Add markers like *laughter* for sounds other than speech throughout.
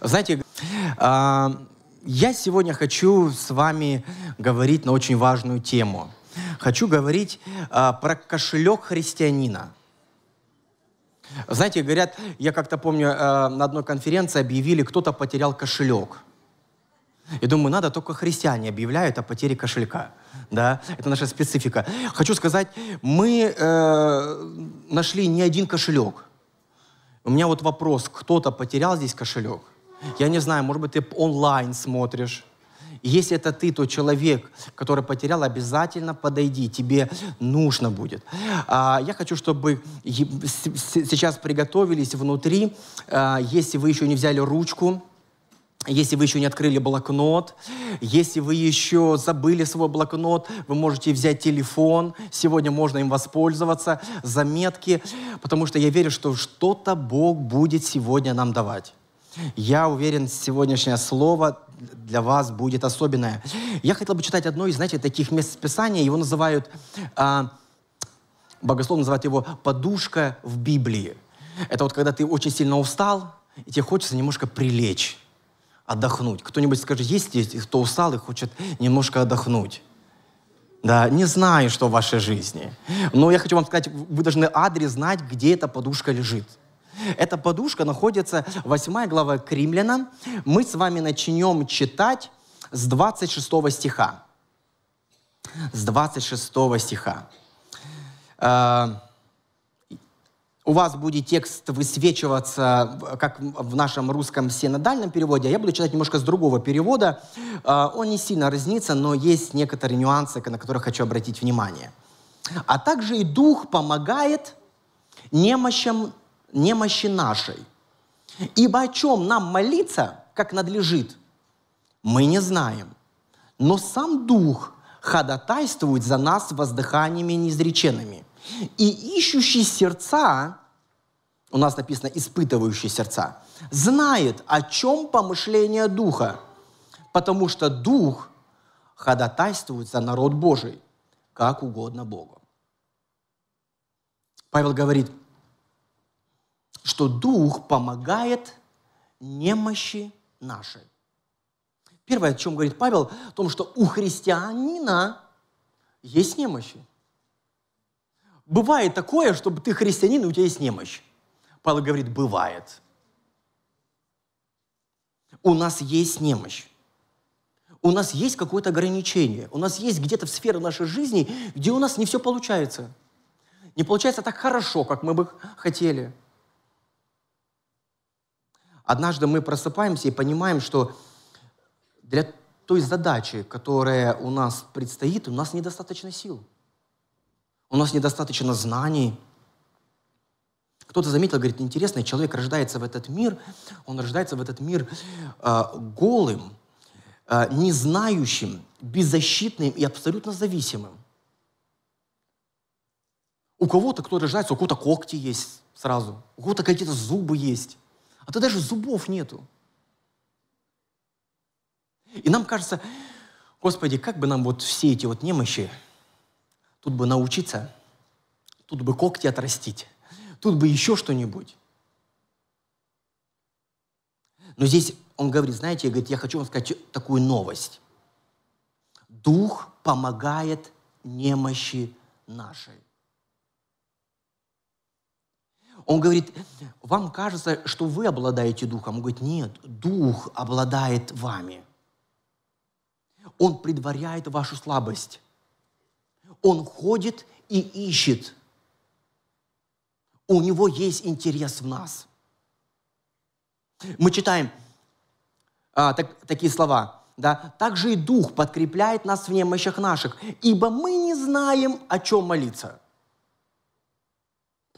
Знаете, а, я сегодня хочу с вами говорить на очень важную тему. Хочу говорить а, про кошелек христианина. Знаете, говорят, я как-то помню, а, на одной конференции объявили, кто-то потерял кошелек. И думаю, надо только христиане объявляют о потере кошелька. Да? Это наша специфика. Хочу сказать, мы э, нашли не один кошелек. У меня вот вопрос, кто-то потерял здесь кошелек? Я не знаю, может быть, ты онлайн смотришь. Если это ты, то человек, который потерял, обязательно подойди, тебе нужно будет. А, я хочу, чтобы сейчас приготовились внутри, а, если вы еще не взяли ручку, если вы еще не открыли блокнот, если вы еще забыли свой блокнот, вы можете взять телефон, сегодня можно им воспользоваться, заметки, потому что я верю, что что-то Бог будет сегодня нам давать. Я уверен, сегодняшнее слово для вас будет особенное. Я хотел бы читать одно из, знаете, таких мест Писания. Его называют, а, богослов называет его «подушка в Библии». Это вот когда ты очень сильно устал, и тебе хочется немножко прилечь, отдохнуть. Кто-нибудь скажет, есть здесь кто устал и хочет немножко отдохнуть? Да, не знаю, что в вашей жизни. Но я хочу вам сказать, вы должны адрес знать, где эта подушка лежит. Эта подушка находится, 8 глава к. Мы с вами начнем читать с 26 стиха. С 26 стиха. Э, у вас будет текст высвечиваться, как в нашем русском синодальном переводе, а я буду читать немножко с другого перевода. Э, он не сильно разнится, но есть некоторые нюансы, на которые хочу обратить внимание. А также и Дух помогает немощам немощи нашей. Ибо о чем нам молиться, как надлежит, мы не знаем. Но сам Дух ходатайствует за нас воздыханиями неизреченными. И ищущий сердца, у нас написано испытывающий сердца, знает, о чем помышление Духа, потому что Дух ходатайствует за народ Божий, как угодно Богу. Павел говорит, что Дух помогает немощи нашей. Первое, о чем говорит Павел, о том, что у христианина есть немощи. Бывает такое, чтобы ты христианин, и у тебя есть немощь. Павел говорит, бывает. У нас есть немощь. У нас есть какое-то ограничение. У нас есть где-то в сфере нашей жизни, где у нас не все получается. Не получается так хорошо, как мы бы хотели. Однажды мы просыпаемся и понимаем, что для той задачи, которая у нас предстоит, у нас недостаточно сил. У нас недостаточно знаний. Кто-то заметил, говорит, интересно, человек рождается в этот мир, он рождается в этот мир э, голым, э, не знающим, беззащитным и абсолютно зависимым. У кого-то, кто рождается, у кого-то когти есть сразу, у кого-то какие-то зубы есть. А то даже зубов нету. И нам кажется, Господи, как бы нам вот все эти вот немощи, тут бы научиться, тут бы когти отрастить, тут бы еще что-нибудь. Но здесь он говорит, знаете, говорит, я хочу вам сказать такую новость. Дух помогает немощи нашей. Он говорит, вам кажется, что вы обладаете духом. Он говорит, нет, дух обладает вами. Он предваряет вашу слабость. Он ходит и ищет. У него есть интерес в нас. Мы читаем а, так, такие слова. Да? Также и Дух подкрепляет нас в немощах наших, ибо мы не знаем, о чем молиться.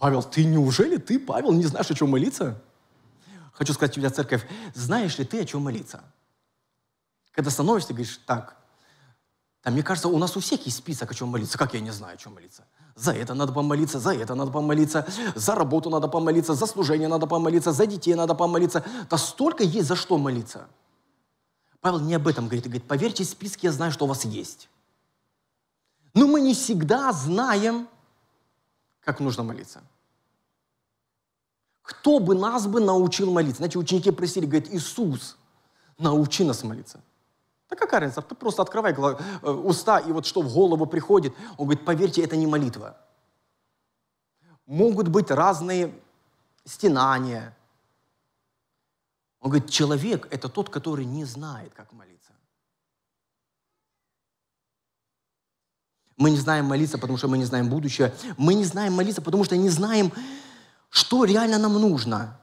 Павел, ты неужели ты, Павел, не знаешь, о чем молиться? Хочу сказать тебе, церковь, знаешь ли ты, о чем молиться? Когда становишься, говоришь, так, там, мне кажется, у нас у всех есть список, о чем молиться. Как я не знаю, о чем молиться? За это надо помолиться, за это надо помолиться, за работу надо помолиться, за служение надо помолиться, за детей надо помолиться. Да столько есть за что молиться. Павел не об этом говорит. говорит, поверьте, списки я знаю, что у вас есть. Но мы не всегда знаем, как нужно молиться. Кто бы нас бы научил молиться? Знаете, ученики просили, говорят, Иисус, научи нас молиться. Да какая разница? Ты просто открывай э, уста, и вот что в голову приходит. Он говорит, поверьте, это не молитва. Могут быть разные стенания. Он говорит, человек – это тот, который не знает, как молиться. Мы не знаем молиться, потому что мы не знаем будущее. Мы не знаем молиться, потому что не знаем, что реально нам нужно.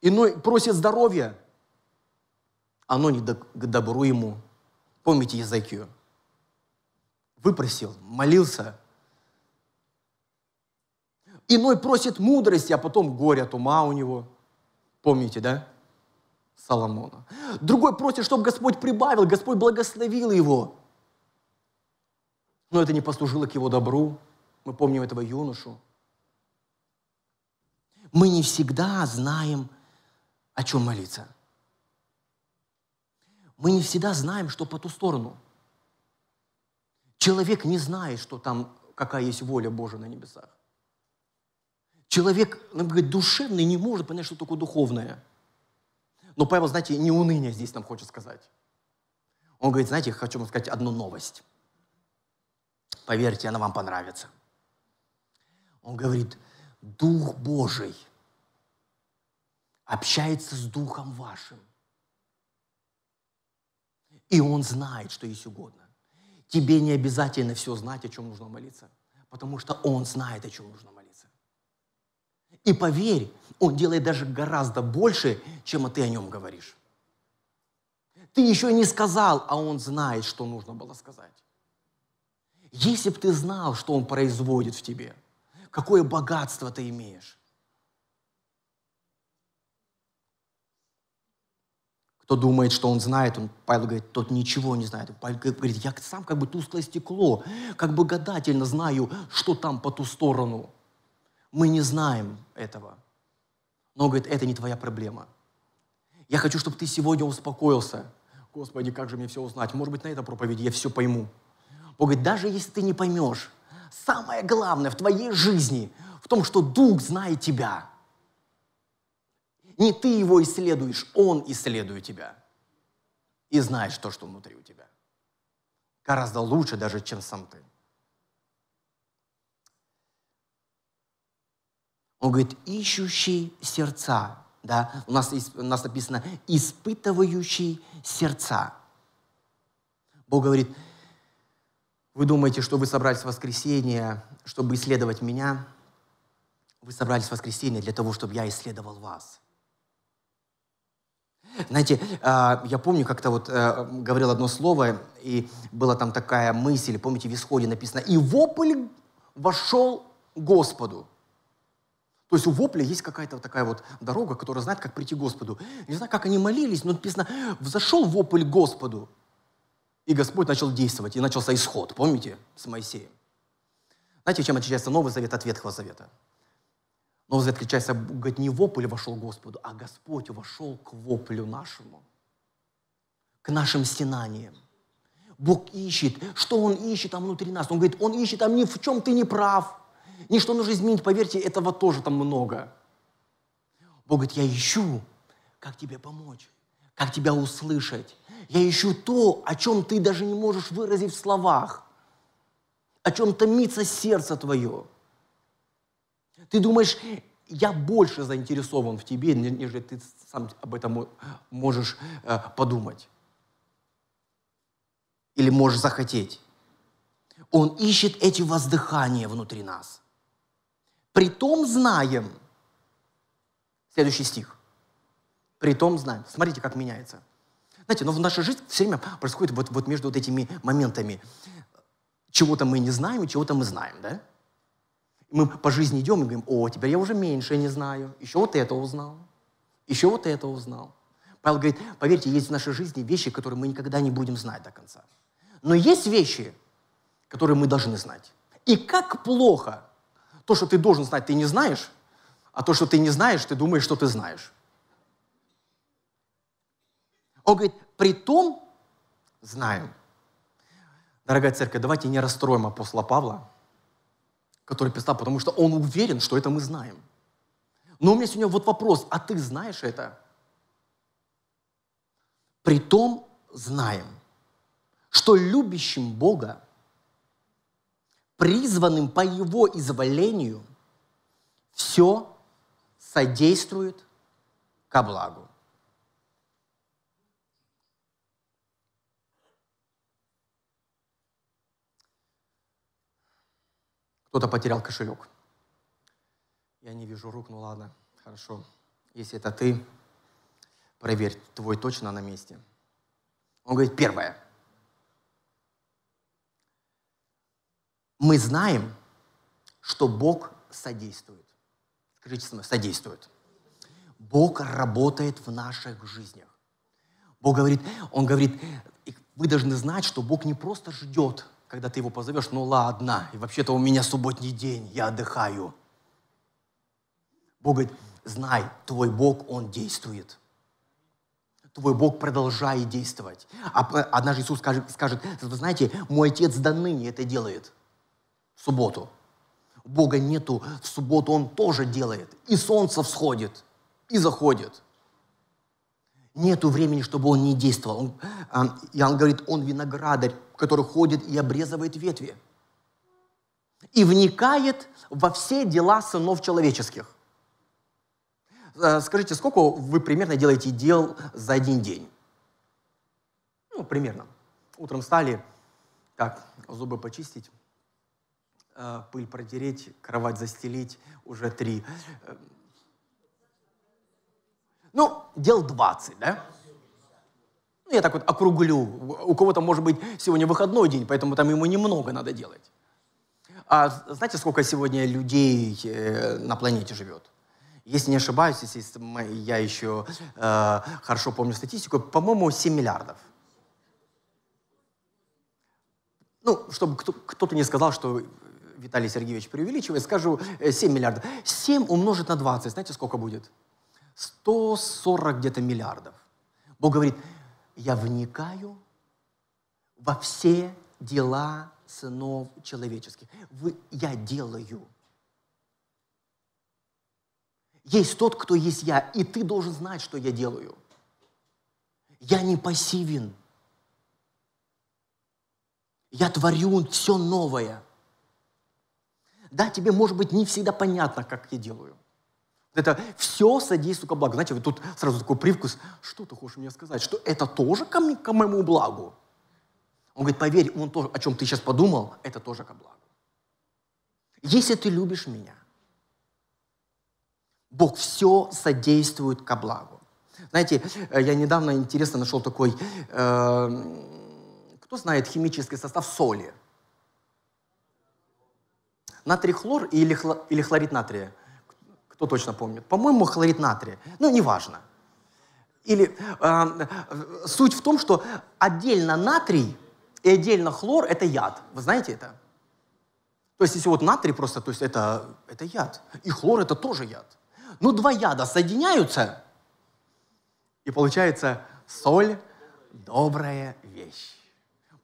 Иной просит здоровья, оно не к добру ему. Помните Езекию? Выпросил, молился. Иной просит мудрости, а потом горе от ума у него. Помните, да? Соломона. Другой просит, чтобы Господь прибавил, Господь благословил его. Но это не послужило к его добру. Мы помним этого юношу. Мы не всегда знаем, о чем молиться. Мы не всегда знаем, что по ту сторону. Человек не знает, что там, какая есть воля Божия на небесах. Человек, нам говорит, душевный не может понять, что такое духовное. Но Павел, знаете, не уныние здесь нам хочет сказать. Он говорит, знаете, хочу вам сказать одну новость. Поверьте, она вам понравится. Он говорит, Дух Божий общается с Духом вашим. И Он знает, что есть угодно. Тебе не обязательно все знать, о чем нужно молиться, потому что Он знает, о чем нужно молиться. И поверь, Он делает даже гораздо больше, чем ты о нем говоришь. Ты еще не сказал, а Он знает, что нужно было сказать. Если бы ты знал, что Он производит в тебе, какое богатство ты имеешь, Кто думает, что он знает, он, Павел говорит, тот ничего не знает. Павел говорит, я сам как бы тусклое стекло, как бы гадательно знаю, что там по ту сторону. Мы не знаем этого. Но говорит, это не твоя проблема. Я хочу, чтобы ты сегодня успокоился. Господи, как же мне все узнать? Может быть, на этой проповеди я все пойму. Бог говорит, даже если ты не поймешь, самое главное в твоей жизни в том, что Дух знает тебя – не ты его исследуешь, он исследует тебя. И знаешь то, что внутри у тебя. Гораздо лучше даже, чем сам ты. Он говорит, ищущий сердца. Да? У, нас, у нас написано, испытывающий сердца. Бог говорит, вы думаете, что вы собрались в воскресенье, чтобы исследовать меня? Вы собрались в воскресенье для того, чтобы я исследовал вас. Знаете, а, я помню, как-то вот э, говорил одно слово, и была там такая мысль, помните, в Исходе написано, «И вопль вошел Господу». То есть у вопля есть какая-то вот такая вот дорога, которая знает, как прийти к Господу. Не знаю, как они молились, но написано, взошел вопль Господу. И Господь начал действовать, и начался исход, помните, с Моисеем. Знаете, чем отличается Новый Завет от Ветхого Завета? Но Завет отличается, говорит, не вопль вошел Господу, а Господь вошел к воплю нашему, к нашим стенаниям. Бог ищет. Что Он ищет там внутри нас? Он говорит, Он ищет там ни в чем ты не прав. Ни что нужно изменить. Поверьте, этого тоже там много. Бог говорит, я ищу, как тебе помочь, как тебя услышать. Я ищу то, о чем ты даже не можешь выразить в словах, о чем томится сердце твое. Ты думаешь, я больше заинтересован в тебе, нежели ты сам об этом можешь э, подумать. Или можешь захотеть. Он ищет эти воздыхания внутри нас. Притом знаем, следующий стих, притом знаем, смотрите, как меняется. Знаете, но в нашей жизни все время происходит вот, вот между вот этими моментами. Чего-то мы не знаем, и чего-то мы знаем, да? мы по жизни идем и говорим, о, теперь я уже меньше не знаю, еще вот это узнал, еще вот это узнал. Павел говорит, поверьте, есть в нашей жизни вещи, которые мы никогда не будем знать до конца. Но есть вещи, которые мы должны знать. И как плохо то, что ты должен знать, ты не знаешь, а то, что ты не знаешь, ты думаешь, что ты знаешь. Он говорит, при том знаем. Дорогая церковь, давайте не расстроим апостола Павла, который писал, потому что он уверен, что это мы знаем. Но у меня сегодня вот вопрос, а ты знаешь это? Притом знаем, что любящим Бога, призванным по Его изволению, все содействует ко благу. Кто-то потерял кошелек. Я не вижу рук, ну ладно, хорошо. Если это ты, проверь, твой точно на месте. Он говорит, первое. Мы знаем, что Бог содействует. Скажите со мной, содействует. Бог работает в наших жизнях. Бог говорит, Он говорит, вы должны знать, что Бог не просто ждет, когда ты Его позовешь, ну ладно, и вообще-то у меня субботний день, я отдыхаю – Бог говорит, знай, твой Бог, Он действует. Твой Бог продолжает действовать. А однажды Иисус скажет, скажет, вы знаете, мой Отец до ныне это делает в субботу. Бога нету, в субботу Он тоже делает. И солнце всходит, и заходит. Нету времени, чтобы Он не действовал. Он, Иоанн говорит, Он виноградарь, который ходит и обрезывает ветви. И вникает во все дела сынов человеческих. Э, скажите, сколько вы примерно делаете дел за один день? Ну, примерно. Утром встали, так, зубы почистить, э, пыль протереть, кровать застелить, уже три. Э, ну, дел 20, да? Я так вот округлю. У кого-то, может быть, сегодня выходной день, поэтому там ему немного надо делать. А знаете, сколько сегодня людей на планете живет? Если не ошибаюсь, если я еще э, хорошо помню статистику, по-моему, 7 миллиардов. Ну, чтобы кто-то не сказал, что Виталий Сергеевич преувеличивает, скажу 7 э, миллиардов. 7 умножить на 20, знаете, сколько будет? 140 где-то миллиардов. Бог говорит, я вникаю во все дела сынов человеческих. Вы, я делаю. Есть тот, кто есть я, и ты должен знать, что я делаю. Я не пассивен. Я творю все новое. Да, тебе, может быть, не всегда понятно, как я делаю. Это все содействует ко благу. Знаете, вот тут сразу такой привкус. Что ты хочешь мне сказать? Что это тоже ко, ко моему благу? Он говорит, поверь, он тоже, о чем ты сейчас подумал, это тоже ко благу. Если ты любишь меня, Бог все содействует ко благу. Знаете, э, я недавно интересно нашел такой, э, кто знает химический состав соли? Натрий хлор или, хлор, или хлорид натрия? Кто точно помнит? По-моему, хлорид натрия. Ну, неважно. Или э, суть в том, что отдельно натрий и отдельно хлор – это яд. Вы знаете это? То есть, если вот натрий просто, то есть это, это яд. И хлор – это тоже яд. Ну, два яда соединяются, и получается соль – добрая вещь.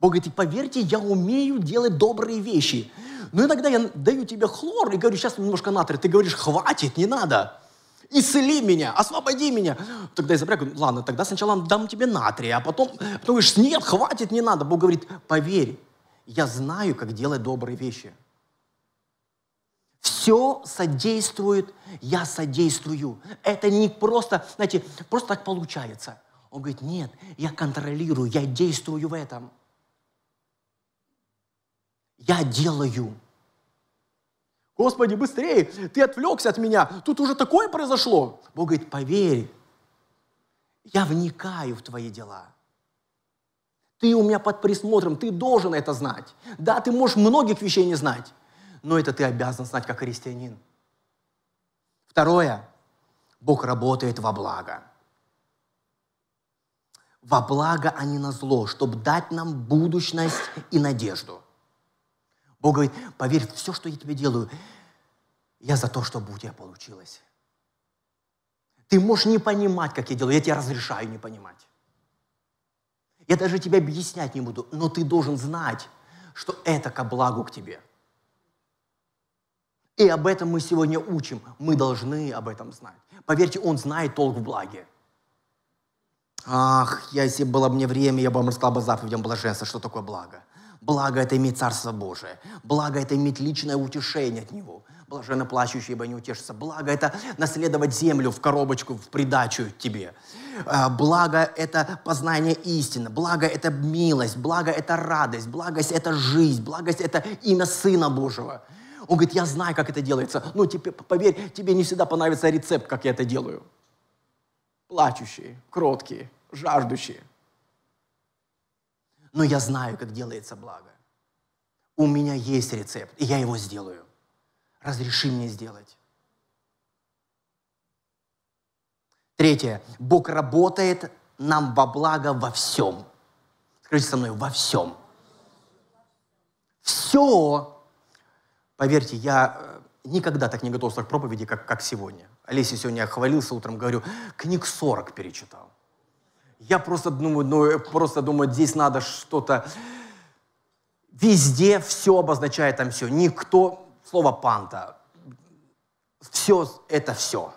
Бог говорит, поверьте, я умею делать добрые вещи. Но иногда я даю тебе хлор и говорю, сейчас немножко натрия. Ты говоришь, хватит, не надо. Исцели меня, освободи меня. Тогда я запрягаю, ладно, тогда сначала дам тебе натрия, а потом, потом говоришь, нет, хватит, не надо. Бог говорит, поверь, я знаю, как делать добрые вещи. Все содействует, я содействую. Это не просто, знаете, просто так получается. Он говорит, нет, я контролирую, я действую в этом. Я делаю. Господи, быстрее, ты отвлекся от меня, тут уже такое произошло. Бог говорит, поверь, я вникаю в твои дела. Ты у меня под присмотром, ты должен это знать. Да, ты можешь многих вещей не знать, но это ты обязан знать как христианин. Второе. Бог работает во благо. Во благо, а не на зло, чтобы дать нам будущность и надежду. Бог говорит, поверь, все, что я тебе делаю, я за то, чтобы у тебя получилось. Ты можешь не понимать, как я делаю, я тебе разрешаю не понимать. Я даже тебе объяснять не буду, но ты должен знать, что это ко благу к тебе – И об этом мы сегодня учим. Мы должны об этом знать. Поверьте, Он знает толк в благе. Ах, если было бы мне время, я бы вам рассказал бы заповедям блаженства, что такое благо. Благо – это иметь Царство Божие. Благо – это иметь личное утешение от Него. Блаженно плачущие, ибо не утешатся. Благо – это наследовать землю в коробочку, в придачу тебе. А, благо – это познание истины. Благо – это милость. Благо – это радость. Благость – это жизнь. Благость – это имя Сына Божьего. Он говорит, я знаю, как это делается. Но тебе, поверь, тебе не всегда понравится рецепт, как я это делаю. Плачущие, кроткие, жаждущие. Но я знаю, как делается благо. У меня есть рецепт, и я его сделаю. Разреши мне сделать. Третье. Бог работает нам во благо во всем. Скажите со мной, во всем. Все Поверьте, я э, никогда так не готовился к проповеди, как, как сегодня. Олеся сегодня хвалился утром, говорю, книг 40 перечитал. Я просто думаю, ну, просто думаю, здесь надо что-то... Везде все обозначает там все. Никто, слово панта, все это все.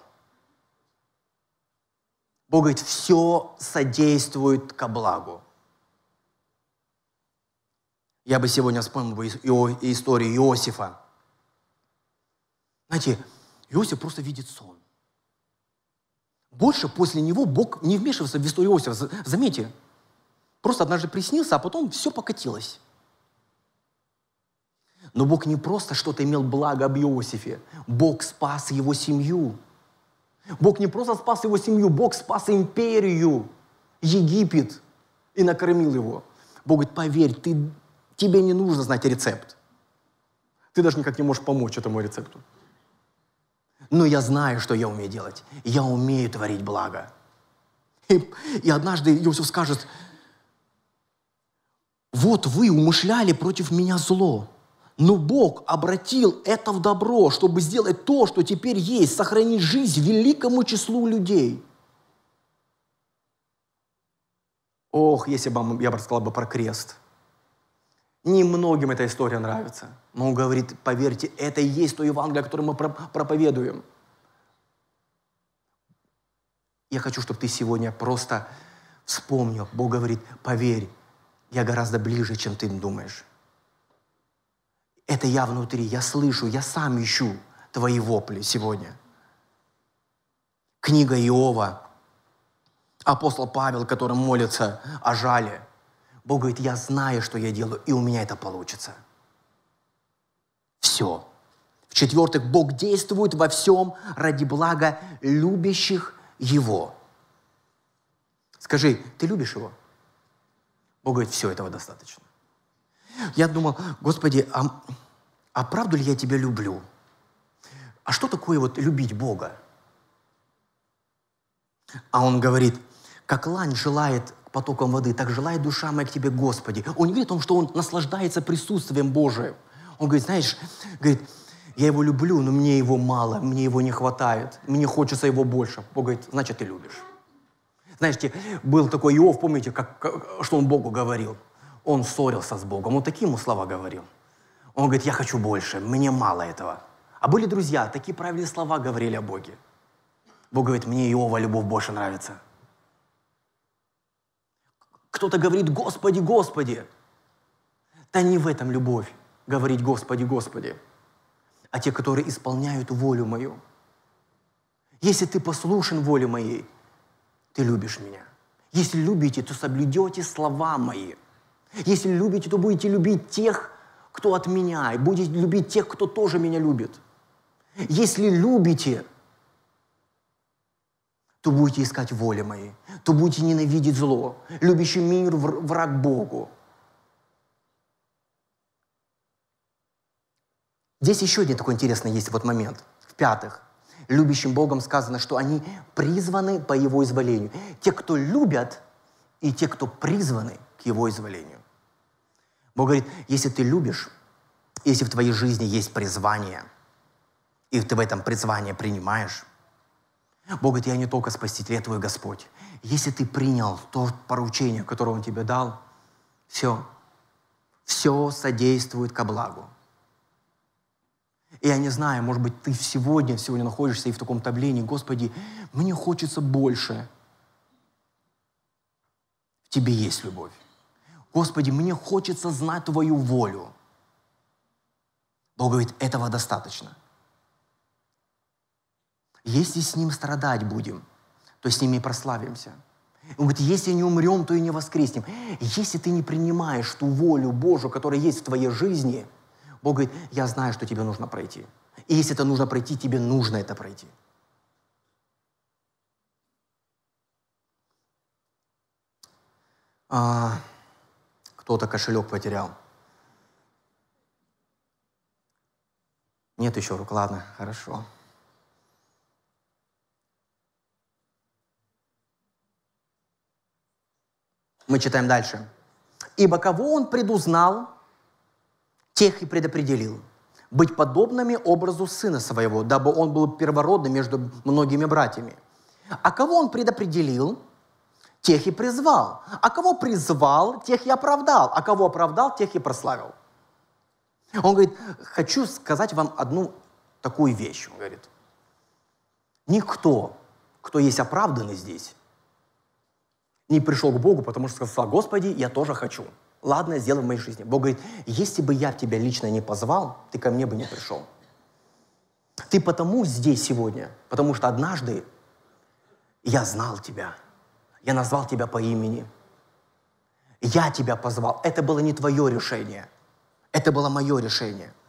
Бог говорит, все содействует ко благу. Я бы сегодня вспомнил бы историю Иосифа. Знаете, Иосиф просто видит сон. Больше после него Бог не вмешивался в историю Иосифа. Заметьте, просто однажды приснился, а потом все покатилось. Но Бог не просто что-то имел благо об Иосифе. Бог спас его семью. Бог не просто спас его семью, Бог спас империю, Египет, и накормил его. Бог говорит, поверь, ты, тебе не нужно знать рецепт. Ты даже никак не можешь помочь этому рецепту. Но я знаю, что я умею делать. Я умею творить благо. И, и однажды Иосиф скажет, вот вы умышляли против меня зло, но Бог обратил это в добро, чтобы сделать то, что теперь есть, сохранить жизнь великому числу людей. Ох, если бы я рассказал бы про крест – Немногим эта история нравится. Но он говорит, поверьте, это и есть то Евангелие, которое мы проповедуем. Я хочу, чтобы ты сегодня просто вспомнил. Бог говорит, поверь, я гораздо ближе, чем ты думаешь. Это я внутри, я слышу, я сам ищу твои вопли сегодня. Книга Иова, апостол Павел, который молится о жале – Бог говорит, я знаю, что я делаю, и у меня это получится. Все. В-четвертых, Бог действует во всем ради блага любящих Его. Скажи, ты любишь Его? Бог говорит, все, этого достаточно. Я думал, Господи, а, а правду ли я Тебя люблю? А что такое вот любить Бога? А Он говорит, как лань желает потоком воды, так желает душа моя к Тебе, Господи. Он говорит о том, что он наслаждается присутствием Божиим. Он говорит, знаешь, говорит, я его люблю, но мне его мало, мне его не хватает, мне хочется его больше. Бог говорит, значит, ты любишь. Знаете, был такой Иов, помните, как, как, что он Богу говорил? Он ссорился с Богом, он такие ему слова говорил. Он говорит, я хочу больше, мне мало этого. А были друзья, такие правильные слова говорили о Боге. Бог говорит, мне Иова любовь больше нравится. Кто-то говорит, Господи, Господи. Да не в этом любовь, говорить Господи, Господи, а те, которые исполняют волю мою. Если ты послушен воле моей, ты любишь меня. Если любите, то соблюдете слова мои. Если любите, то будете любить тех, кто от меня, и будете любить тех, кто тоже меня любит. Если любите, то будете искать воли моей, то будете ненавидеть зло. Любящий мир враг Богу. Здесь еще один такой интересный есть вот момент. В-пятых, любящим Богом сказано, что они призваны по Его изволению. Те, кто любят, и те, кто призваны к Его изволению. Бог говорит, если ты любишь, если в твоей жизни есть призвание, и ты в этом призвании принимаешь, Бог говорит, я не только спаситель, я твой Господь. Если ты принял то поручение, которое Он тебе дал, все, все содействует ко благу. И я не знаю, может быть, ты сегодня, сегодня находишься и в таком таблении, Господи, мне хочется больше. В тебе есть любовь. Господи, мне хочется знать Твою волю. Бог говорит, этого достаточно. Если с Ним страдать будем, то с Ним и прославимся. Он говорит, если не умрем, то и не воскреснем. Если ты не принимаешь ту волю Божию, которая есть в твоей жизни – Бог говорит, я знаю, что тебе нужно пройти. И если это нужно пройти, тебе нужно это пройти. А, кто-то кошелек потерял. Нет еще рук, ладно, хорошо. Мы читаем дальше. «Ибо кого он предузнал, тех и предопределил быть подобными образу сына своего, дабы он был первородным между многими братьями. А кого он предопределил, тех и призвал. А кого призвал, тех и оправдал. А кого оправдал, тех и прославил. Он говорит, хочу сказать вам одну такую вещь. Он говорит, никто, кто есть оправданный здесь, не пришел к Богу, потому что сказал, Господи, я тоже хочу ладно, сделай в моей жизни. Бог говорит, если бы я тебя лично не позвал, ты ко мне бы не пришел. Ты потому здесь сегодня, потому что однажды я знал тебя, я назвал тебя по имени, я тебя позвал. Это было не твое решение, это было мое решение –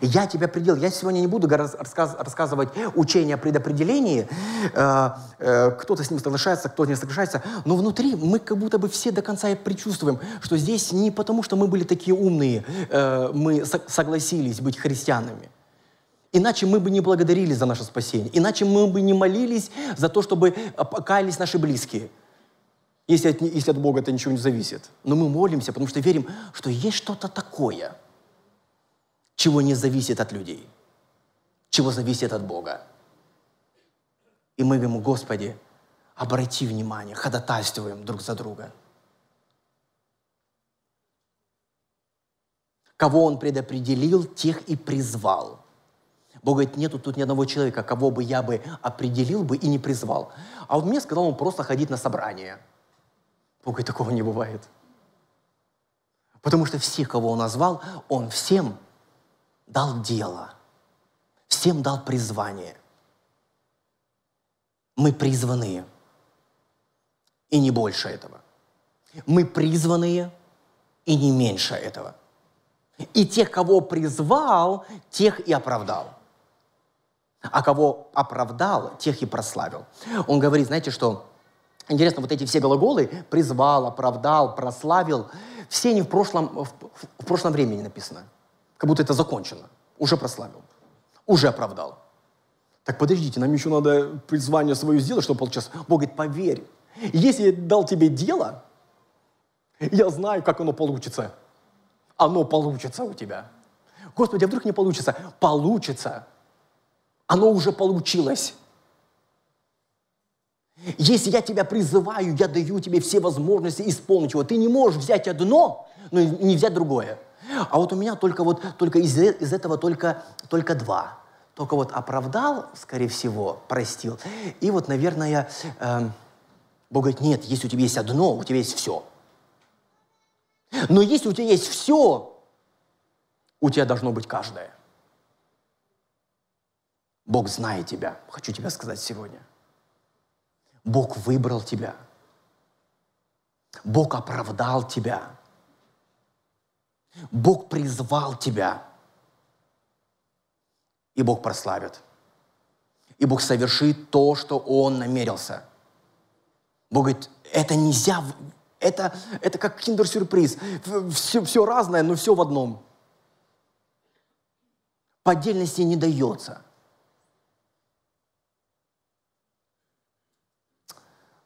я тебя предел. Я сегодня не буду рассказ, рассказывать учение о предопределении. Э, э, кто-то с ним соглашается, кто-то не соглашается. Но внутри мы как будто бы все до конца и предчувствуем, что здесь не потому, что мы были такие умные, э, мы согласились быть христианами. Иначе мы бы не благодарили за наше спасение. Иначе мы бы не молились за то, чтобы покаялись наши близкие. Если от, если от Бога это ничего не зависит. Но мы молимся, потому что верим, что есть что-то такое – чего не зависит от людей, чего зависит от Бога. И мы ему, Господи, обрати внимание, ходатайствуем друг за друга. Кого Он предопределил, тех и призвал. Бог говорит, нету тут ни одного человека, кого бы я бы определил бы и не призвал. А вот мне сказал он просто ходить на собрание. Бог говорит, такого не бывает. Потому что всех, кого он назвал, он всем дал дело, всем дал призвание. Мы призванные, и не больше этого. Мы призванные, и не меньше этого. И тех, кого призвал, тех и оправдал. А кого оправдал, тех и прославил. Он говорит, знаете что, интересно, вот эти все глаголы, призвал, оправдал, прославил, все они в прошлом, в, в прошлом времени написаны. Как будто это закончено. Уже прославил. Уже оправдал. Так подождите, нам еще надо призвание свое сделать, чтобы получилось. Бог говорит, поверь. Если я дал тебе дело, я знаю, как оно получится. Оно получится у тебя. Господи, а вдруг не получится? Получится. Оно уже получилось. Если я тебя призываю, я даю тебе все возможности исполнить его. Ты не можешь взять одно, но не взять другое. А вот у меня только вот только из, из этого только, только два. Только вот оправдал, скорее всего, простил. И вот, наверное, э, Бог говорит, нет, если у тебя есть одно, у тебя есть все. Но если у тебя есть все, у тебя должно быть каждое. Бог знает тебя, хочу тебе сказать сегодня. Бог выбрал тебя. Бог оправдал тебя. Бог призвал тебя. И Бог прославит. И Бог совершит то, что Он намерился. Бог говорит, это нельзя, это, это как киндер-сюрприз. Все, все разное, но все в одном. По отдельности не дается.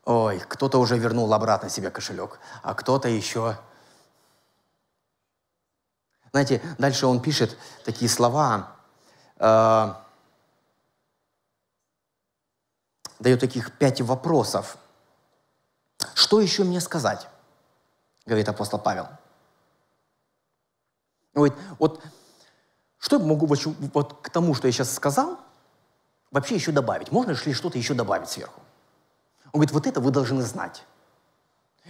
Ой, кто-то уже вернул обратно себе кошелек, а кто-то еще знаете, дальше он пишет такие слова, э, дает таких пять вопросов. Что еще мне сказать? Говорит апостол Павел. Говорит, вот Что я могу вот, к тому, что я сейчас сказал, вообще еще добавить? Можно ли что-то еще добавить сверху? Он говорит, вот это вы должны знать.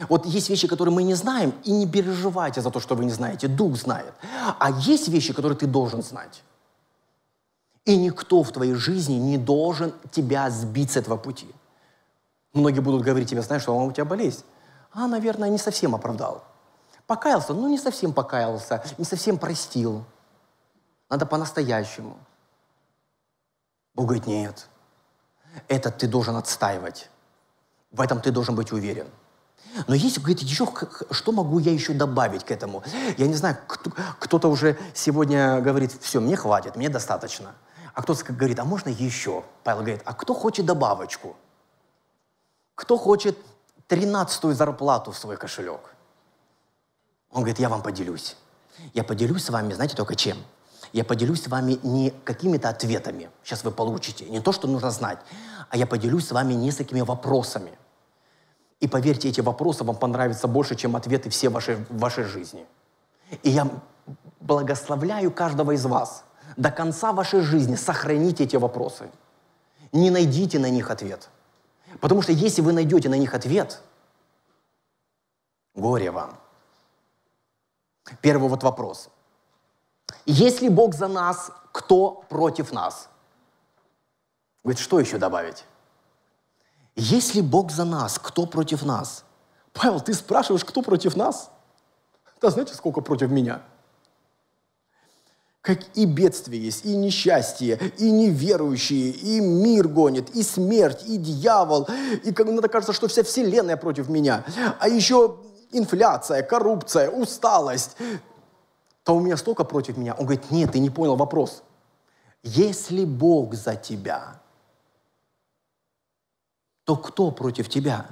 Вот есть вещи, которые мы не знаем, и не переживайте за то, что вы не знаете. Дух знает. А есть вещи, которые ты должен знать. И никто в твоей жизни не должен тебя сбить с этого пути. Многие будут говорить тебе, знаешь, что у тебя болезнь. А, наверное, не совсем оправдал. Покаялся, ну не совсем покаялся, не совсем простил. Надо по-настоящему. Бог говорит, нет. Это ты должен отстаивать. В этом ты должен быть уверен. Но есть, говорит, еще, что могу я еще добавить к этому? Я не знаю, кто-то уже сегодня говорит, все, мне хватит, мне достаточно. А кто-то говорит, а можно еще? Павел говорит, а кто хочет добавочку? Кто хочет тринадцатую зарплату в свой кошелек? Он говорит, я вам поделюсь. Я поделюсь с вами, знаете, только чем? Я поделюсь с вами не какими-то ответами, сейчас вы получите, не то, что нужно знать, а я поделюсь с вами несколькими вопросами. И поверьте, эти вопросы вам понравятся больше, чем ответы все вашей, в вашей жизни. И я благословляю каждого из вас – до конца вашей жизни сохраните эти вопросы. Не найдите на них ответ. Потому что если вы найдете на них ответ, горе вам. Первый вот вопрос. Если Бог за нас, кто против нас? Говорит, что еще добавить? Если Бог за нас, кто против нас? Павел, ты спрашиваешь, кто против нас? Да знаете, сколько против меня? как и бедствие есть, и несчастье, и неверующие, и мир гонит, и смерть, и дьявол, и как надо кажется, что вся вселенная против меня, а еще инфляция, коррупция, усталость, то у меня столько против меня. Он говорит, нет, ты не понял вопрос. Если Бог за тебя, то кто против тебя?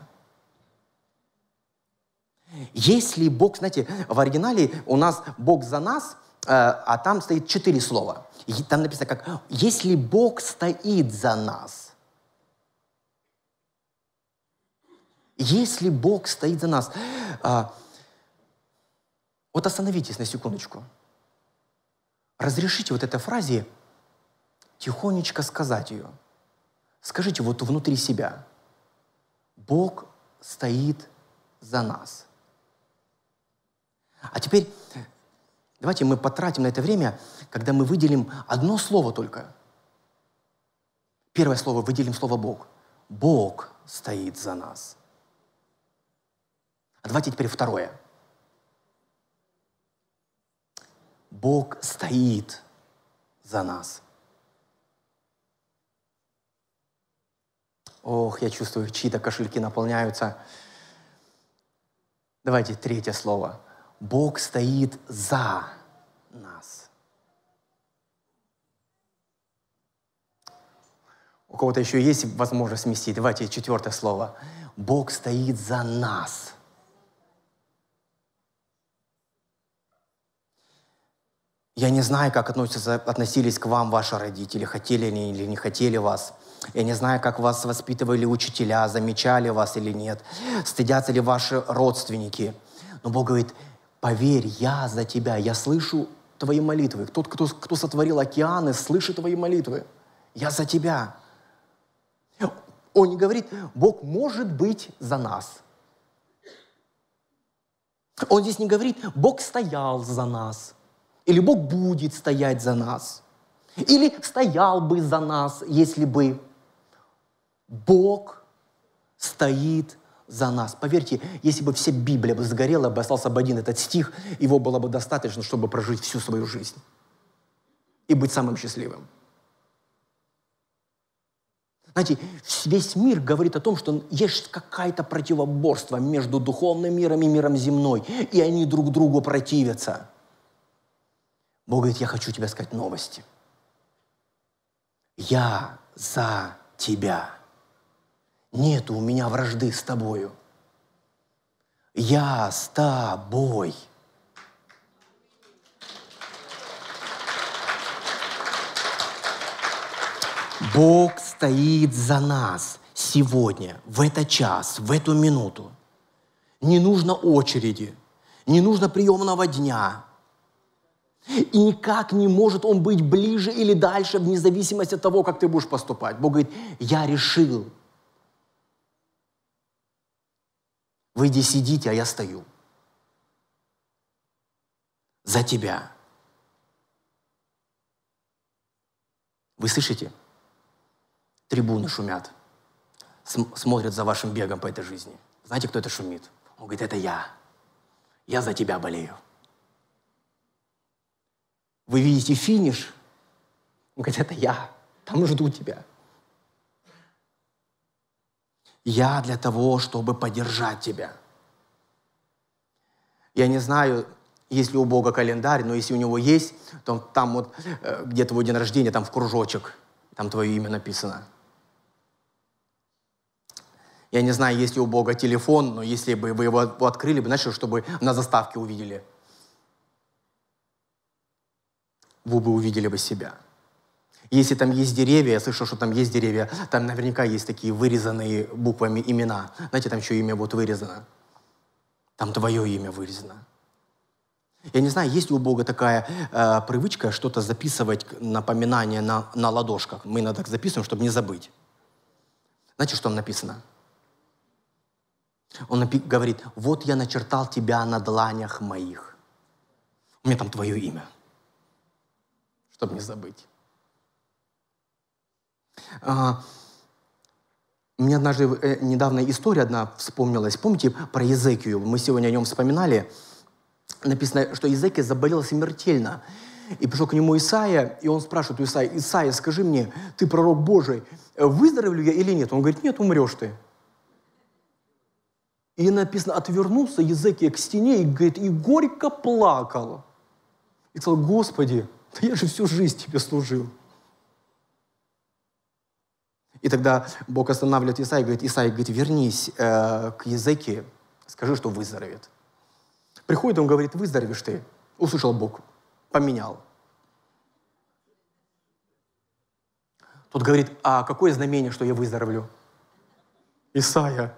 Если Бог, знаете, в оригинале у нас Бог за нас – Э, а там стоит четыре слова. И там написано как «если Бог стоит за нас». Если Бог стоит за нас. А, вот остановитесь на секундочку. Разрешите вот этой фразе тихонечко сказать ее. Скажите вот внутри себя. Бог стоит за нас. А теперь Давайте мы потратим на это время, когда мы выделим одно слово только. Первое слово выделим слово Бог. Бог стоит за нас. А давайте теперь второе. Бог стоит за нас. Ох, я чувствую, чьи-то кошельки наполняются. Давайте третье слово. Бог стоит за нас. У кого-то еще есть возможность сместить. Давайте четвертое слово. Бог стоит за нас. Я не знаю, как относятся, относились к вам ваши родители, хотели они или не хотели вас. Я не знаю, как вас воспитывали учителя, замечали вас или нет, стыдятся ли ваши родственники. Но Бог говорит, Поверь, я за тебя, я слышу твои молитвы. Тот, кто, кто сотворил океаны, слышит твои молитвы. Я за тебя. Он не говорит, Бог может быть за нас. Он здесь не говорит, Бог стоял за нас. Или Бог будет стоять за нас. Или стоял бы за нас, если бы Бог стоит за нас. Поверьте, если бы вся Библия бы сгорела, бы остался бы один этот стих, его было бы достаточно, чтобы прожить всю свою жизнь и быть самым счастливым. Знаете, весь мир говорит о том, что есть какое-то противоборство между духовным миром и миром земной, и они друг другу противятся. Бог говорит, я хочу тебе сказать новости. Я за тебя. Нету у меня вражды с тобою. Я с тобой. Бог стоит за нас сегодня, в этот час, в эту минуту. Не нужно очереди, не нужно приемного дня. И никак не может он быть ближе или дальше, вне зависимости от того, как ты будешь поступать. Бог говорит, я решил. Вы здесь сидите, а я стою. За тебя. Вы слышите? Трибуны шумят, смотрят за вашим бегом по этой жизни. Знаете, кто это шумит? Он говорит, это я. Я за тебя болею. Вы видите финиш? Он говорит, это я. Там жду тебя. Я для того, чтобы поддержать тебя. Я не знаю, есть ли у Бога календарь, но если у него есть, то там вот э, где твой день рождения, там в кружочек, там твое имя написано. Я не знаю, есть ли у Бога телефон, но если бы вы его открыли, бы, знаете, чтобы на заставке увидели. Вы бы увидели бы себя. Если там есть деревья, я слышал, что там есть деревья, там наверняка есть такие вырезанные буквами имена. Знаете, там еще имя вот вырезано. Там твое имя вырезано. Я не знаю, есть ли у Бога такая э, привычка что-то записывать, напоминание на, на ладошках. Мы иногда так записываем, чтобы не забыть. Знаете, что там написано? Он напи- говорит, вот я начертал тебя на дланях моих. У меня там твое имя, чтобы не забыть. А, мне однажды э, недавно история одна вспомнилась. Помните про Езекию? Мы сегодня о нем вспоминали написано, что Иезекия заболел смертельно. И пришел к нему Исаия, и он спрашивает у Исаия, Исаия, скажи мне, ты пророк Божий, выздоровлю я или нет? Он говорит, нет, умрешь ты. И написано, отвернулся Езекия к стене и говорит, и горько плакал. И сказал, Господи, да я же всю жизнь тебе служил. И тогда Бог останавливает Исаия и говорит, Исаия, говорит, вернись э, к Езекии, скажи, что выздоровеет. Приходит, он говорит, выздоровеешь ты. Услышал Бог, поменял. Тут говорит, а какое знамение, что я выздоровлю? Исайя,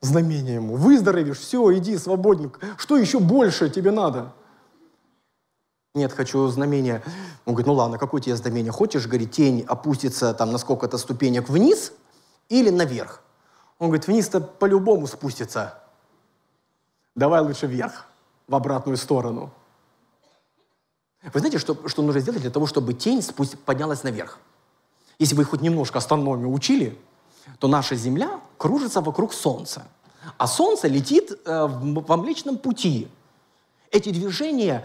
знамение ему. Выздоровеешь, все, иди, свободник. Что еще больше тебе надо? Нет, хочу знамение. Он говорит, ну ладно, какое тебе знамение? Хочешь, говорит, тень опустится там на сколько-то ступенек вниз или наверх? Он говорит, вниз-то по-любому спустится давай лучше вверх, в обратную сторону. Вы знаете, что, что нужно сделать для того, чтобы тень спусть, поднялась наверх? Если вы хоть немножко астрономию учили, то наша Земля кружится вокруг Солнца, а Солнце летит э, во Млечном пути. Эти движения,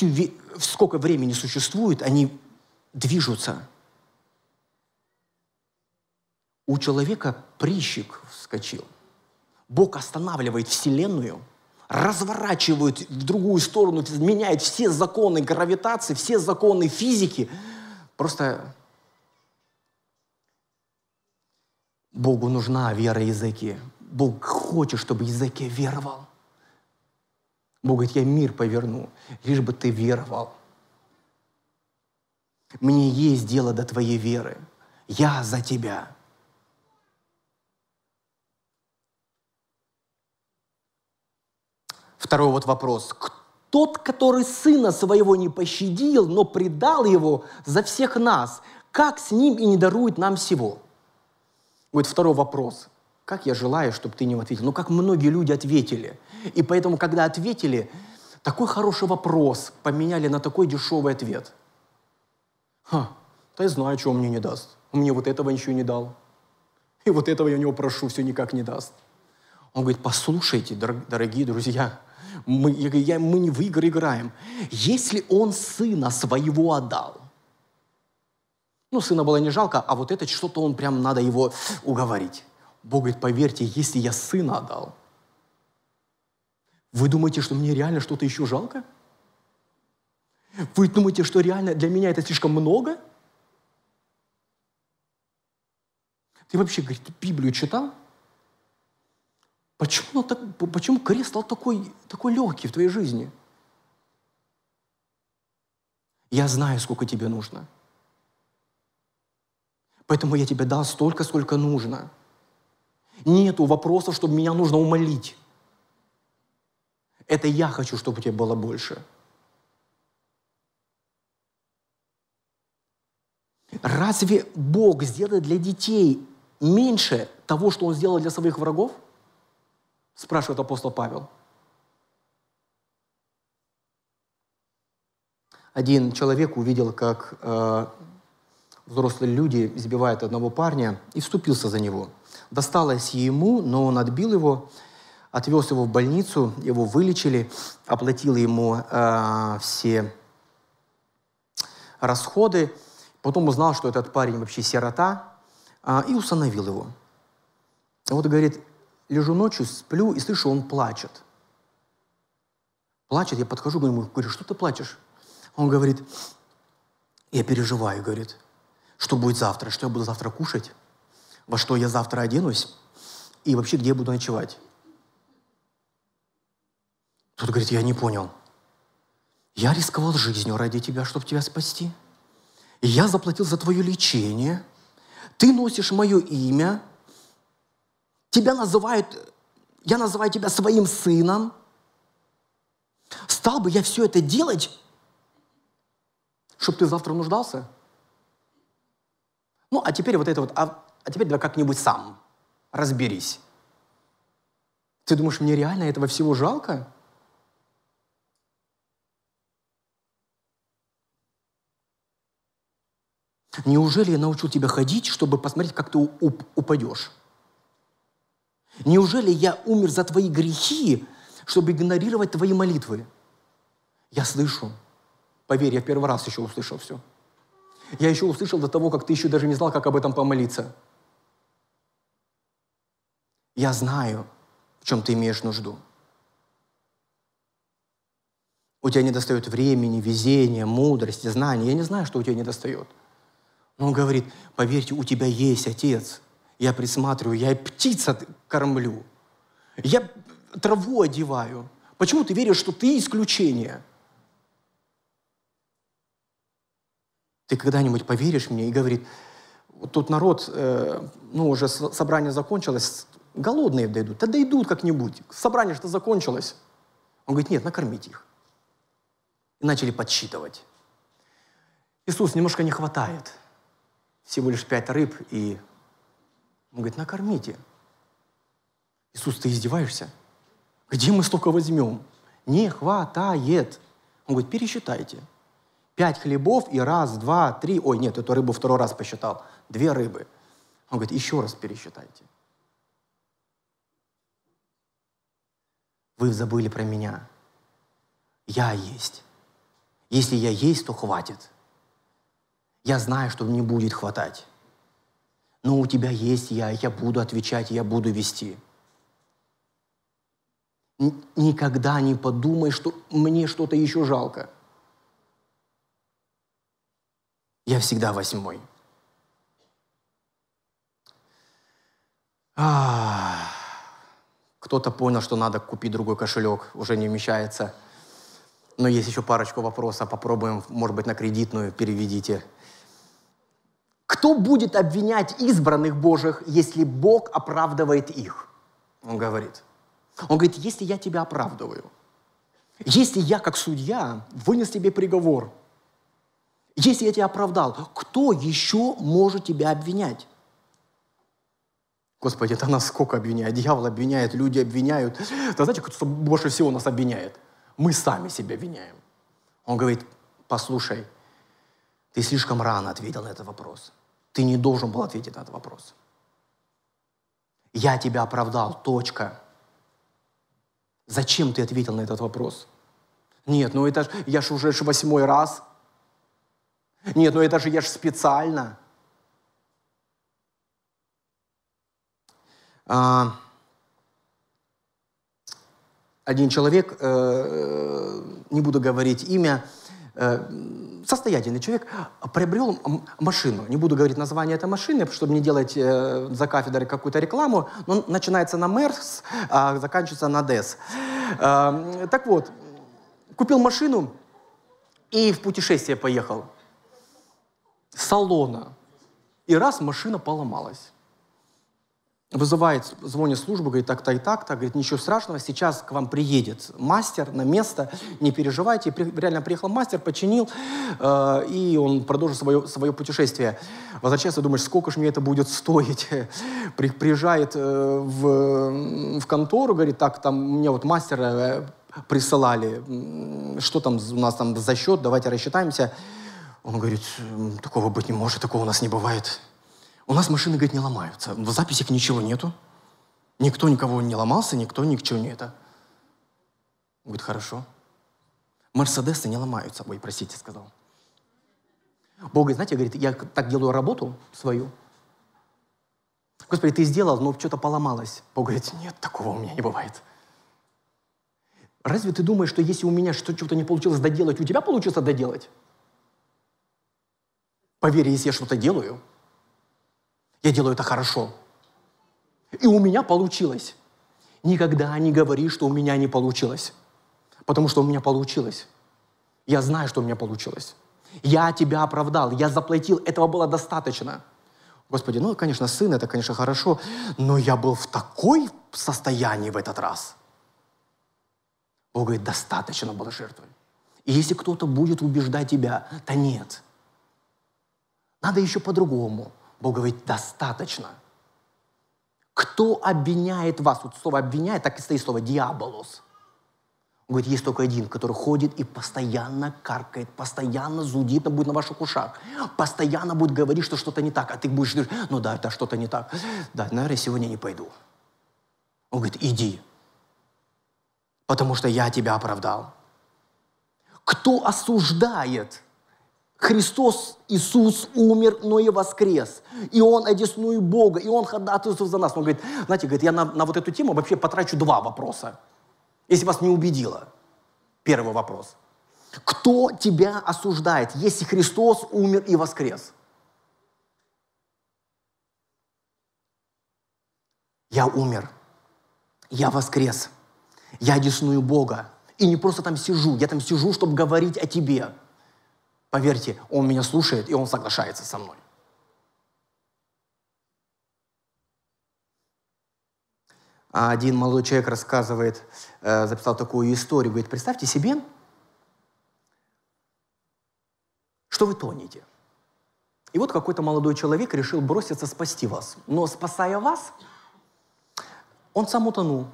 всю, сколько времени существуют, они движутся. У человека прыщик вскочил – Бог останавливает Вселенную, разворачивает в другую сторону, меняет все законы гравитации, все законы физики. Просто Богу нужна вера языки. Бог хочет, чтобы языки веровал. Бог говорит, я мир поверну, лишь бы ты веровал. Мне есть дело до твоей веры. Я за тебя. Второй вот вопрос. Тот, который сына своего не пощадил, но предал его за всех нас, как с ним и не дарует нам всего? Вот второй вопрос. Как я желаю, чтобы ты не ответил? Ну, как многие люди ответили. И поэтому, когда ответили, такой хороший вопрос поменяли на такой дешевый ответ. Ха, да я знаю, что он мне не даст. Он мне вот этого ничего не дал. И вот этого я у него прошу, все никак не даст. Он говорит, послушайте, дорогие друзья, мы, я, я, мы не в игры играем. Если он сына своего отдал, ну, сына было не жалко, а вот это что-то он прям надо его уговорить. Бог говорит, поверьте, если я сына отдал, вы думаете, что мне реально что-то еще жалко? Вы думаете, что реально для меня это слишком много? Ты вообще, говорит, Библию читал? Почему, так, почему крест стал такой, такой легкий в твоей жизни? Я знаю, сколько тебе нужно. Поэтому я тебе дал столько, сколько нужно. Нету вопросов, чтобы меня нужно умолить. Это я хочу, чтобы у тебя было больше. Разве Бог сделает для детей меньше того, что Он сделал для своих врагов? Спрашивает апостол Павел. Один человек увидел, как э, взрослые люди избивают одного парня и вступился за него. Досталось ему, но он отбил его отвез его в больницу, его вылечили, оплатил ему э, все расходы, потом узнал, что этот парень вообще сирота, э, и установил его. Вот говорит, лежу ночью, сплю и слышу, он плачет. Плачет, я подхожу к нему, говорю, что ты плачешь? Он говорит, я переживаю, говорит, что будет завтра, что я буду завтра кушать, во что я завтра оденусь и вообще где я буду ночевать. Тот говорит, я не понял. Я рисковал жизнью ради тебя, чтобы тебя спасти. И я заплатил за твое лечение. Ты носишь мое имя. Тебя называют, я называю тебя своим сыном. Стал бы я все это делать, чтобы ты завтра нуждался? Ну, а теперь вот это вот, а, а теперь давай как-нибудь сам разберись. Ты думаешь, мне реально этого всего жалко? Неужели я научил тебя ходить, чтобы посмотреть, как ты уп- упадешь? Неужели я умер за твои грехи, чтобы игнорировать твои молитвы? Я слышу. Поверь, я первый раз еще услышал все. Я еще услышал до того, как ты еще даже не знал, как об этом помолиться. Я знаю, в чем ты имеешь нужду. У тебя не достает времени, везения, мудрости, знаний. Я не знаю, что у тебя не достает. Он говорит, поверьте, у тебя есть Отец. Я присматриваю, я птица кормлю. Я траву одеваю. Почему ты веришь, что ты исключение? Ты когда-нибудь поверишь мне и говорит, вот тут народ, э, ну уже собрание закончилось, голодные дойдут. Да дойдут как-нибудь. Собрание что закончилось. Он говорит, нет, накормите их. И начали подсчитывать. Иисус, немножко не хватает всего лишь пять рыб, и он говорит, накормите. Иисус, ты издеваешься? Где мы столько возьмем? Не хватает. Он говорит, пересчитайте. Пять хлебов и раз, два, три. Ой, нет, эту рыбу второй раз посчитал. Две рыбы. Он говорит, еще раз пересчитайте. Вы забыли про меня. Я есть. Если я есть, то хватит. Я знаю, что мне будет хватать. Но у тебя есть я, я буду отвечать, я буду вести. Никогда не подумай, что мне что-то еще жалко. Я всегда восьмой. Кто-то понял, что надо купить другой кошелек, уже не вмещается. Но есть еще парочку вопросов, попробуем, может быть, на кредитную переведите. Кто будет обвинять избранных Божьих, если Бог оправдывает их? Он говорит. Он говорит, если я тебя оправдываю, если я как судья вынес тебе приговор, если я тебя оправдал, кто еще может тебя обвинять? Господи, это нас сколько обвиняет? Дьявол обвиняет, люди обвиняют. Да знаете, кто больше всего нас обвиняет? Мы сами себя обвиняем. Он говорит, послушай, ты слишком рано ответил на этот вопрос. Ты не должен был ответить на этот вопрос. Я тебя оправдал, точка. Зачем ты ответил на этот вопрос? Нет, ну это ж, я же уже восьмой раз. Нет, ну это же я же специально. А, один человек, э, не буду говорить имя, состоятельный человек приобрел машину. Не буду говорить название этой машины, чтобы не делать э, за кафедрой какую-то рекламу. Но начинается на Мерс, а заканчивается на ДЭС. Э, так вот, купил машину и в путешествие поехал. Салона. И раз машина поломалась. Вызывает, звонит службу, говорит, так-то и так-то, говорит, ничего страшного, сейчас к вам приедет мастер на место, не переживайте. При, реально приехал мастер, починил, э, и он продолжил свое, свое путешествие. Возвращается, думаешь, сколько же мне это будет стоить? *laughs* При, приезжает э, в, в контору, говорит, так, там мне вот мастера э, присылали, что там у нас там за счет, давайте рассчитаемся. Он говорит, такого быть не может, такого у нас не бывает. У нас машины, говорит, не ломаются. В записях ничего нету. Никто никого не ломался, никто ничего не это. Говорит, хорошо. Мерседесы не ломаются. Ой, простите, сказал. Бог говорит, знаете, говорит, я так делаю работу свою. Господи, ты сделал, но что-то поломалось. Бог говорит, нет, такого у меня не бывает. Разве ты думаешь, что если у меня что-то не получилось доделать, у тебя получится доделать? Поверь, если я что-то делаю, я делаю это хорошо. И у меня получилось. Никогда не говори, что у меня не получилось. Потому что у меня получилось. Я знаю, что у меня получилось. Я тебя оправдал, я заплатил, этого было достаточно. Господи, ну, конечно, сын, это, конечно, хорошо, но я был в такой состоянии в этот раз. Бог говорит, достаточно было жертвы. И если кто-то будет убеждать тебя, то нет. Надо еще по-другому. Бог говорит, достаточно. Кто обвиняет вас? Вот слово обвиняет, так и стоит слово диаболос. Он говорит, есть только один, который ходит и постоянно каркает, постоянно зудит, будет на ваших ушах, постоянно будет говорить, что что-то не так, а ты будешь говорить, ну да, это что-то не так. Да, наверное, сегодня не пойду. Он говорит, иди, потому что я тебя оправдал. Кто осуждает Христос Иисус умер, но и воскрес. И Он одесную Бога, и Он ходатайствует за нас. Он говорит, знаете, говорит, я на, на вот эту тему вообще потрачу два вопроса, если вас не убедило. Первый вопрос. Кто тебя осуждает, если Христос умер и воскрес? Я умер, я воскрес, я одесную Бога. И не просто там сижу, я там сижу, чтобы говорить о тебе – Поверьте, он меня слушает, и он соглашается со мной. А один молодой человек рассказывает, э, записал такую историю, говорит, представьте себе, что вы тонете. И вот какой-то молодой человек решил броситься спасти вас. Но спасая вас, он сам утонул.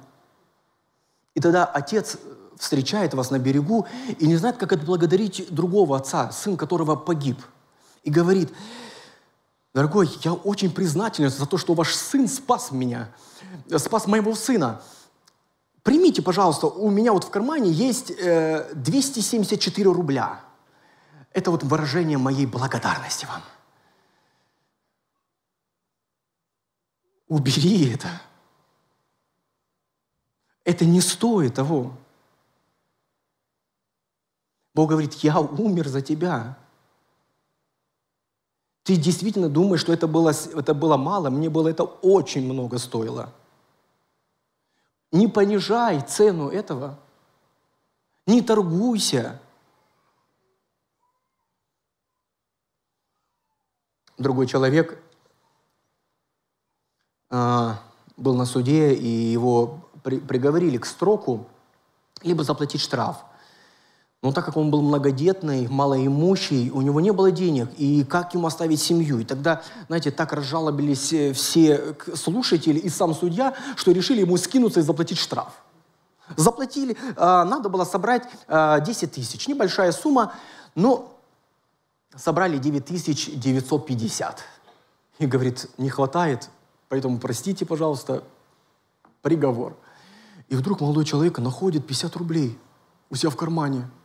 И тогда отец встречает вас на берегу и не знает, как отблагодарить другого отца, сын которого погиб. И говорит, дорогой, я очень признателен за то, что ваш сын спас меня, спас моего сына. Примите, пожалуйста, у меня вот в кармане есть э, 274 рубля. Это вот выражение моей благодарности вам. Убери это. Это не стоит того. Бог говорит, я умер за тебя. Ты действительно думаешь, что это было, это было мало? Мне было это очень много стоило. Не понижай цену этого. Не торгуйся. Другой человек а, был на суде, и его при, приговорили к строку, либо заплатить штраф – но так как он был многодетный, малоимущий, у него не было денег, и как ему оставить семью? И тогда, знаете, так разжалобились э, все слушатели и сам судья, что решили ему скинуться и заплатить штраф. Заплатили, а, надо было собрать 10 а, тысяч, небольшая сумма, но собрали 9950. И говорит, не хватает, поэтому простите, пожалуйста, приговор. И вдруг молодой человек находит 50 рублей у себя в кармане –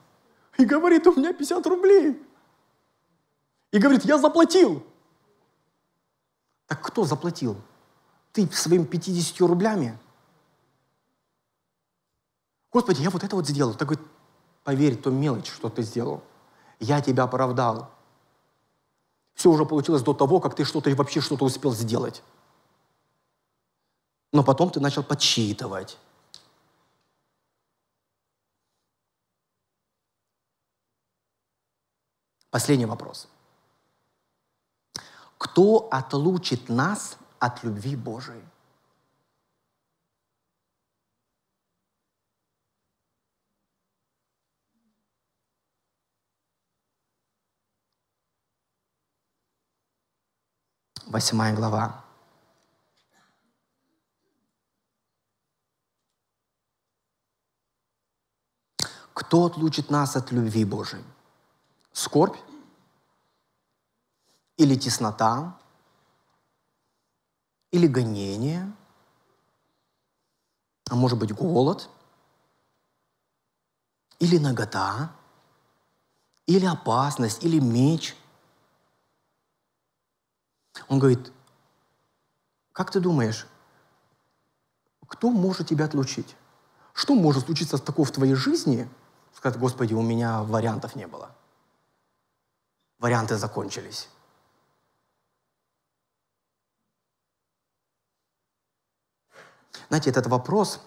и говорит, у меня 50 рублей. И говорит, я заплатил. Так кто заплатил? Ты своими 50 рублями? Господи, я вот это вот сделал. Так говорит, поверь, то мелочь, что ты сделал. Я тебя оправдал. Все уже получилось до того, как ты что-то вообще что-то успел сделать. Но потом ты начал подсчитывать. Последний вопрос. Кто отлучит нас от любви Божией? Восьмая глава. Кто отлучит нас от любви Божией? Скорбь? Или теснота? Или гонение? А может быть голод? Или нагота? Или опасность? Или меч? Он говорит, как ты думаешь, кто может тебя отлучить? Что может случиться такого в твоей жизни, сказать, Господи, у меня вариантов не было. Варианты закончились. Знаете, этот вопрос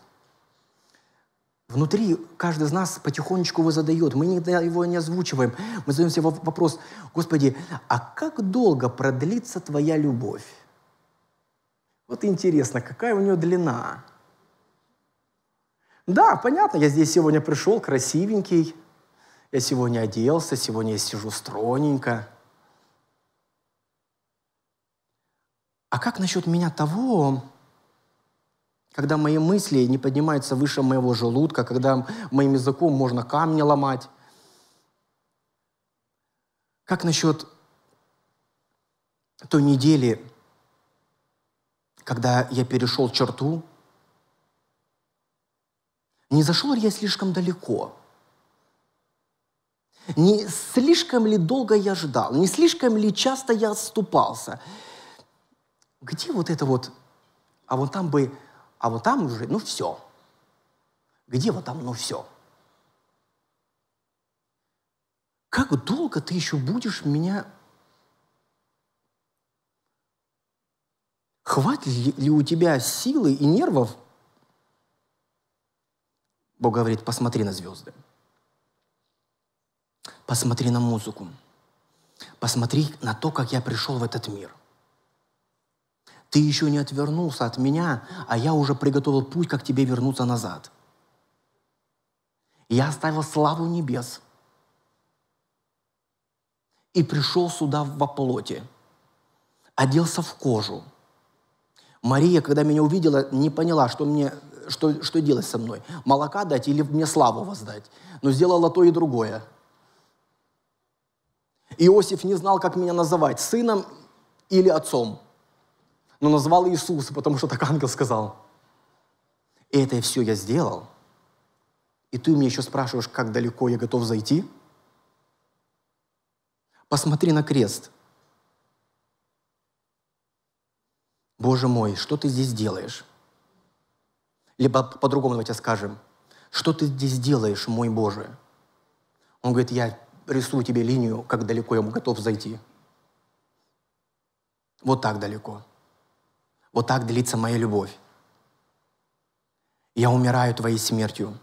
внутри каждый из нас потихонечку его задает. Мы никогда его не озвучиваем. Мы задаем себе вопрос, Господи, а как долго продлится Твоя любовь? Вот интересно, какая у нее длина? Да, понятно, я здесь сегодня пришел красивенький, я сегодня оделся, сегодня я сижу стройненько. А как насчет меня того, когда мои мысли не поднимаются выше моего желудка, когда моим языком можно камни ломать? Как насчет той недели, когда я перешел черту, не зашел ли я слишком далеко? Не слишком ли долго я ждал? Не слишком ли часто я отступался? Где вот это вот, а вот там бы, а вот там уже, ну все. Где вот там, ну все? Как долго ты еще будешь меня... Хватит ли у тебя силы и нервов Бог говорит, посмотри на звезды. Посмотри на музыку. Посмотри на то, как я пришел в этот мир. Ты еще не отвернулся от меня, а я уже приготовил путь, как тебе вернуться назад. Я оставил славу небес и пришел сюда во плоти, оделся в кожу. Мария, когда меня увидела, не поняла, что мне что, что делать со мной? Молока дать или мне славу воздать? Но сделала то и другое. Иосиф не знал, как меня называть, сыном или отцом. Но назвал Иисуса, потому что так ангел сказал. И это все я сделал. И ты меня еще спрашиваешь, как далеко я готов зайти? Посмотри на крест. Боже мой, что ты здесь делаешь? Либо по-другому давайте скажем, что ты здесь делаешь, мой Боже? Он говорит, я рисую тебе линию, как далеко я готов зайти. Вот так далеко. Вот так длится моя любовь. Я умираю твоей смертью.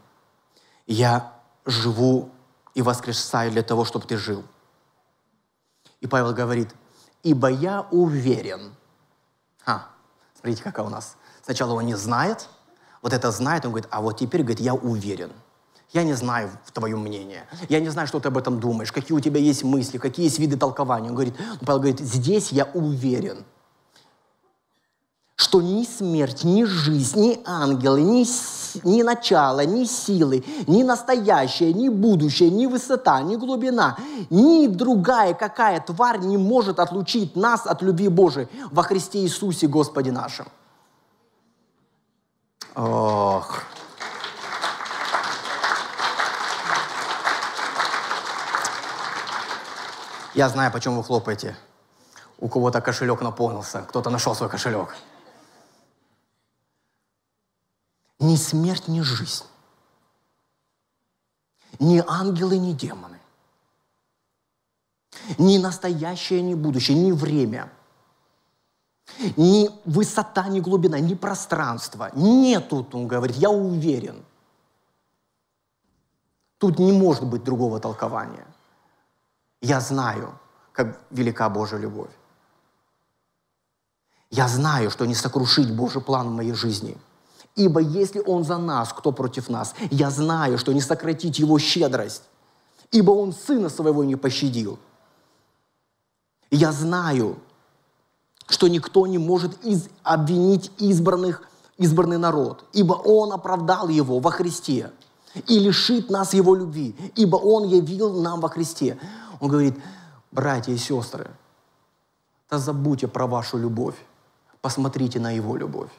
Я живу и воскресаю для того, чтобы ты жил. И Павел говорит, ибо я уверен. А, смотрите, какая у нас. Сначала он не знает, вот это знает, он говорит, а вот теперь, говорит, я уверен. Я не знаю в твоем мнении. Я не знаю, что ты об этом думаешь, какие у тебя есть мысли, какие есть виды толкования. Он говорит, Павел говорит, здесь я уверен, что ни смерть, ни жизнь, ни ангелы, ни, ни начало, ни силы, ни настоящее, ни будущее, ни высота, ни глубина, ни другая какая тварь не может отлучить нас от любви Божией во Христе Иисусе Господе нашем. Ох. Я знаю, почему вы хлопаете. У кого-то кошелек наполнился, кто-то нашел свой кошелек. Ни смерть, ни жизнь. Ни ангелы, ни демоны. Ни настоящее, ни будущее, ни время – ни высота, ни глубина, ни пространство. Нету, он говорит, я уверен. Тут не может быть другого толкования. Я знаю, как велика Божья любовь. Я знаю, что не сокрушить Божий план в моей жизни. Ибо если Он за нас, кто против нас? Я знаю, что не сократить Его щедрость. Ибо Он Сына Своего не пощадил. Я знаю, что никто не может из, обвинить избранных, избранный народ, ибо Он оправдал его во Христе и лишит нас Его любви, ибо Он явил нам во Христе. Он говорит, братья и сестры, да забудьте про вашу любовь, посмотрите на Его любовь.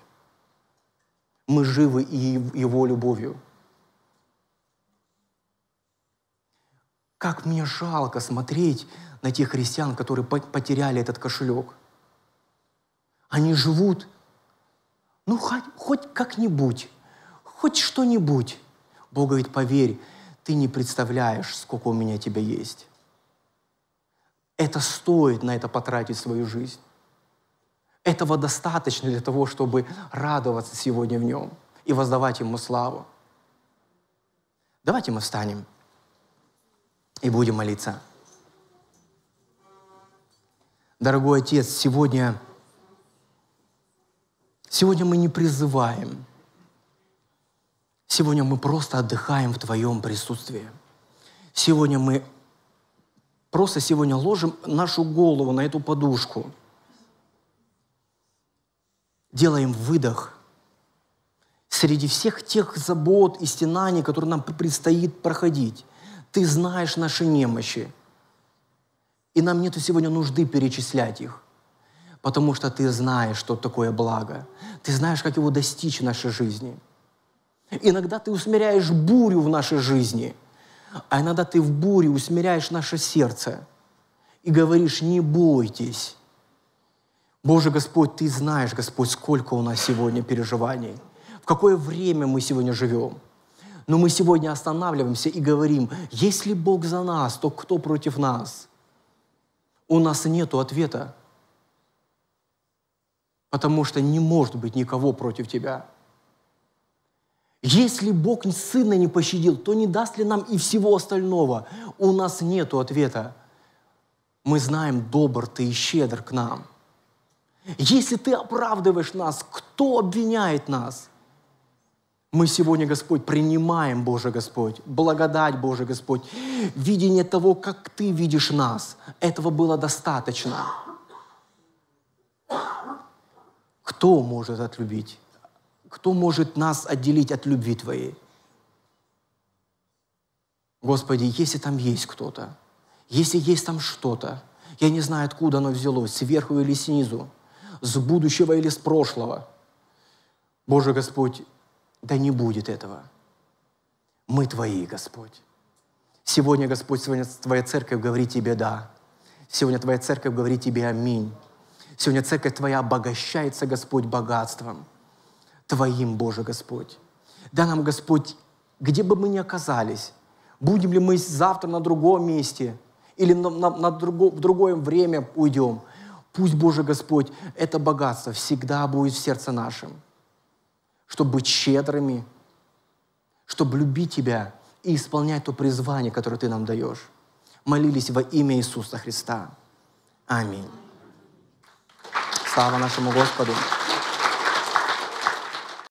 Мы живы и Его любовью. Как мне жалко смотреть на тех христиан, которые потеряли этот кошелек. Они живут, ну, хоть, хоть как-нибудь, хоть что-нибудь. Бог говорит, поверь, ты не представляешь, сколько у меня тебя есть. Это стоит на это потратить свою жизнь. Этого достаточно для того, чтобы радоваться сегодня в нем и воздавать ему славу. Давайте мы встанем и будем молиться. Дорогой Отец, сегодня, сегодня мы не призываем. Сегодня мы просто отдыхаем в Твоем присутствии. Сегодня мы просто сегодня ложим нашу голову на эту подушку. Делаем выдох среди всех тех забот и стенаний, которые нам предстоит проходить. Ты знаешь наши немощи. И нам нет сегодня нужды перечислять их. Потому что ты знаешь, что такое благо. Ты знаешь, как его достичь в нашей жизни. Иногда ты усмиряешь бурю в нашей жизни, а иногда ты в буре усмиряешь наше сердце и говоришь, не бойтесь. Боже Господь, Ты знаешь, Господь, сколько у нас сегодня переживаний, в какое время мы сегодня живем – но мы сегодня останавливаемся и говорим, если Бог за нас, то кто против нас? У нас нет ответа, потому что не может быть никого против тебя. Если Бог Сына не пощадил, то не даст ли нам и всего остального? У нас нет ответа. Мы знаем, добр ты и щедр к нам. Если ты оправдываешь нас, кто обвиняет нас? Мы сегодня, Господь, принимаем, Боже Господь, благодать, Боже Господь, видение того, как Ты видишь нас. Этого было достаточно. Кто может отлюбить? Кто может нас отделить от любви Твоей? Господи, если там есть кто-то, если есть там что-то, я не знаю, откуда оно взялось, сверху или снизу, с будущего или с прошлого. Боже Господь, да не будет этого. Мы Твои, Господь. Сегодня, Господь, сегодня Твоя церковь говорит Тебе «да». Сегодня Твоя церковь говорит Тебе «аминь». Сегодня церковь Твоя обогащается, Господь, богатством Твоим, Боже Господь. Да нам, Господь, где бы мы ни оказались, будем ли мы завтра на другом месте или на, на, на друго, в другое время уйдем, пусть, Боже Господь, это богатство всегда будет в сердце нашем чтобы быть щедрыми, чтобы любить Тебя и исполнять то призвание, которое Ты нам даешь. Молились во имя Иисуса Христа. Аминь. Слава нашему Господу.